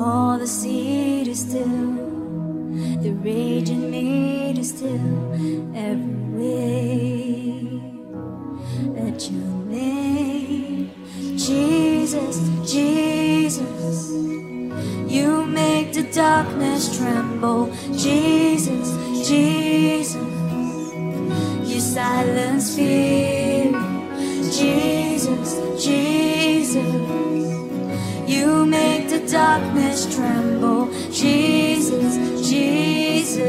call the sea to still, the raging me to still every way that you live. just tremble. Jesus, Jesus.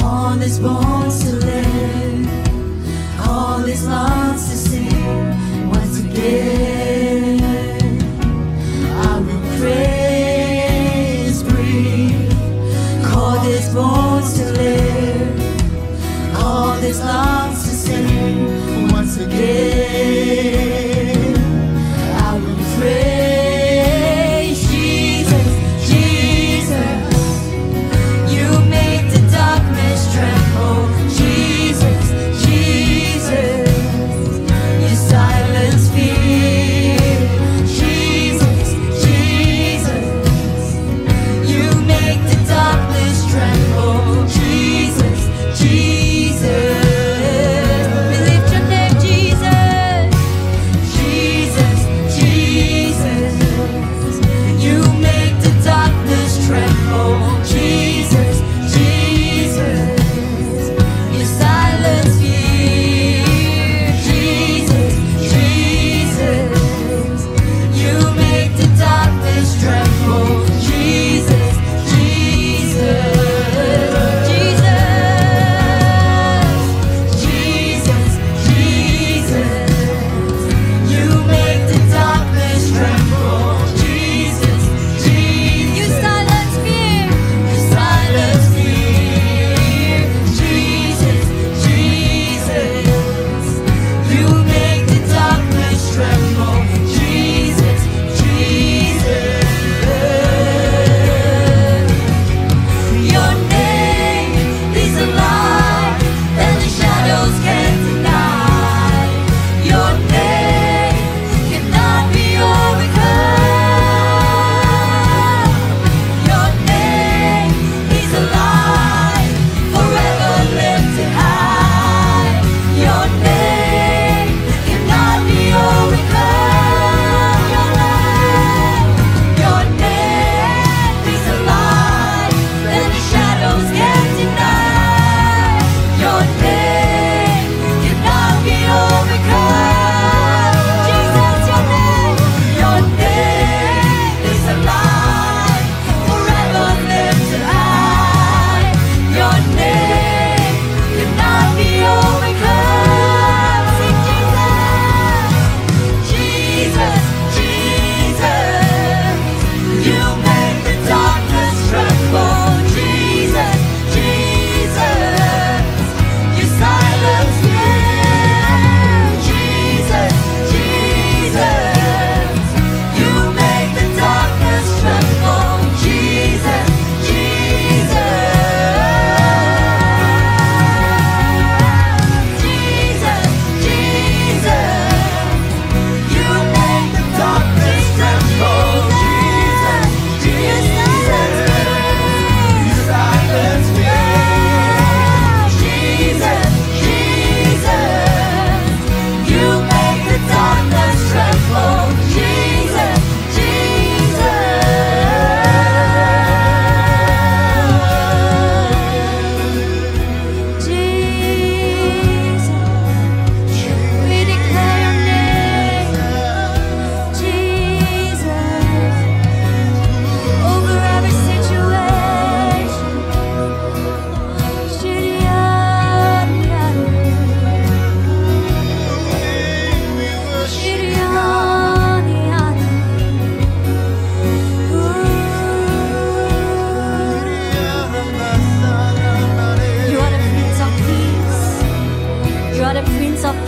Oh, bones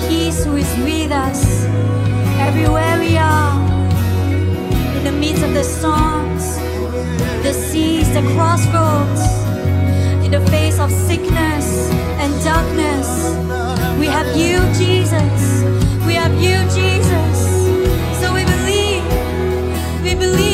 Peace who is with us everywhere we are. In the midst of the storms, the seas, the crossroads, in the face of sickness and darkness, we have you, Jesus. We have you, Jesus. So we believe, we believe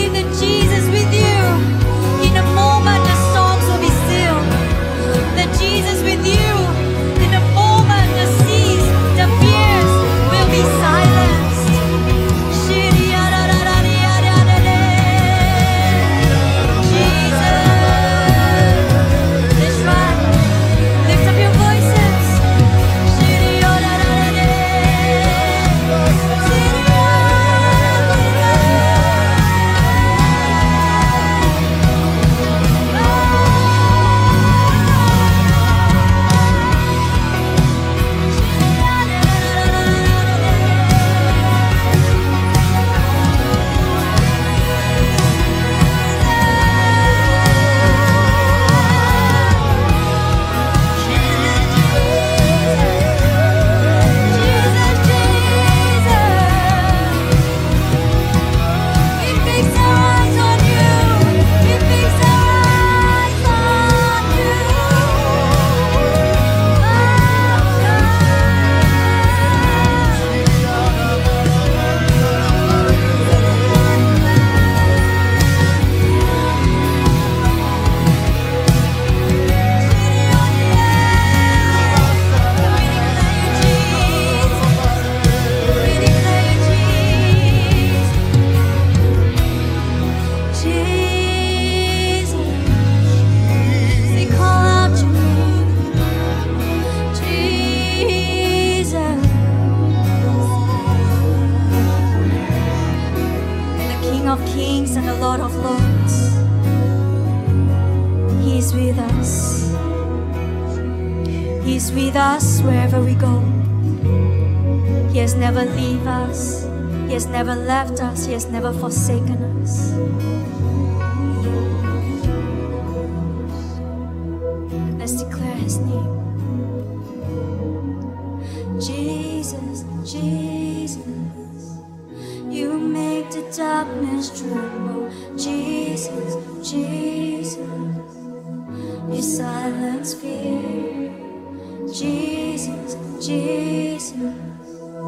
He has never leave us. He has never left us. He has never forsaken us. Let's declare His name. Jesus, Jesus, you make the darkness tremble. Jesus, Jesus, you silence fear. Jesus. Jesus,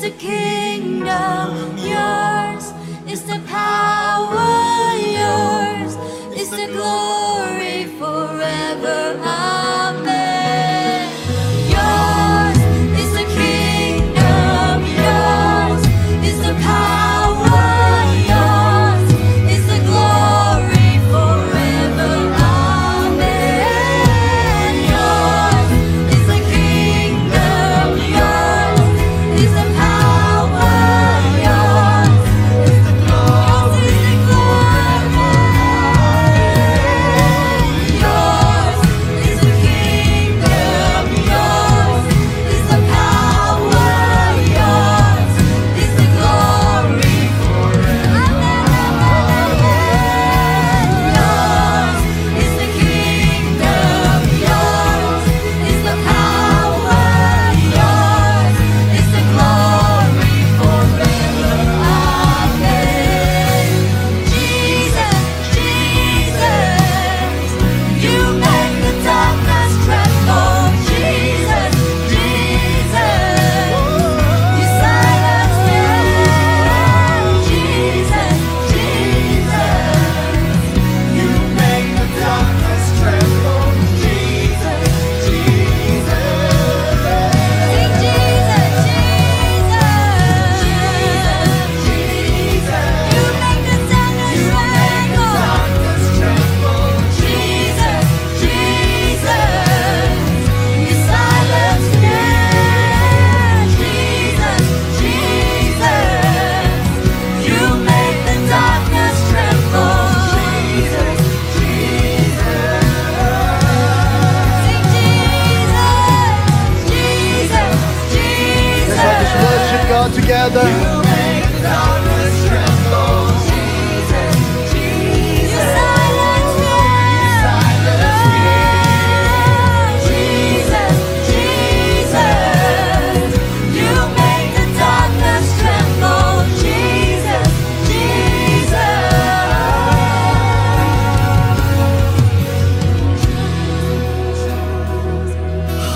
The kingdom,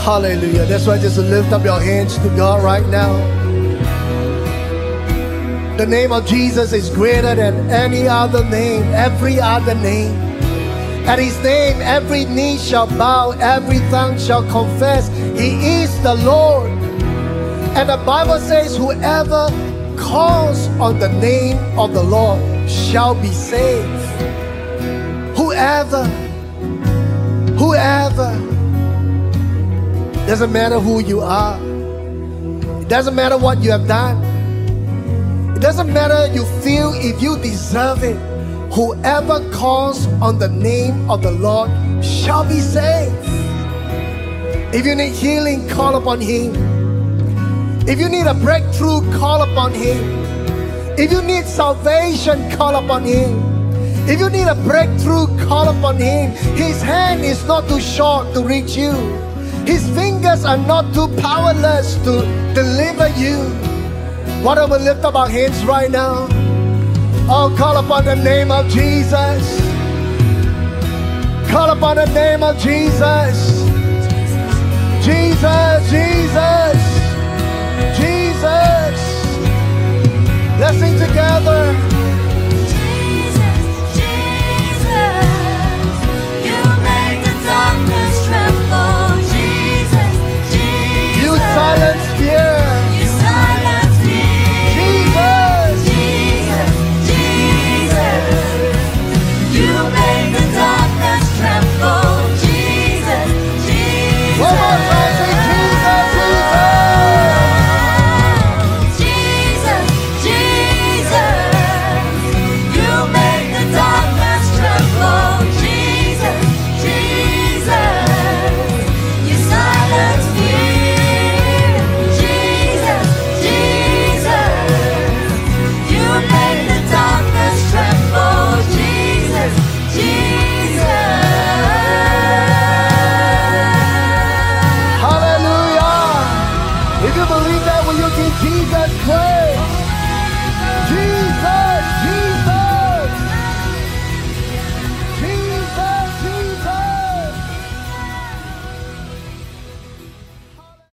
Hallelujah. That's why just lift up your hands to God right now. The name of Jesus is greater than any other name, every other name. At his name, every knee shall bow, every tongue shall confess he is the Lord. And the Bible says, whoever calls on the name of the Lord shall be saved. Whoever, whoever, doesn't matter who you are, it doesn't matter what you have done, it doesn't matter you feel if you deserve it. Whoever calls on the name of the Lord shall be saved. If you need healing, call upon Him. If you need a breakthrough, call upon Him. If you need salvation, call upon Him. If you need a breakthrough, call upon Him. His hand is not too short to reach you, His fingers are not too powerless to deliver you. Why don't we lift up our hands right now? Oh, call upon the name of Jesus. Call upon the name of Jesus. Jesus, Jesus, Jesus. Let's sing together.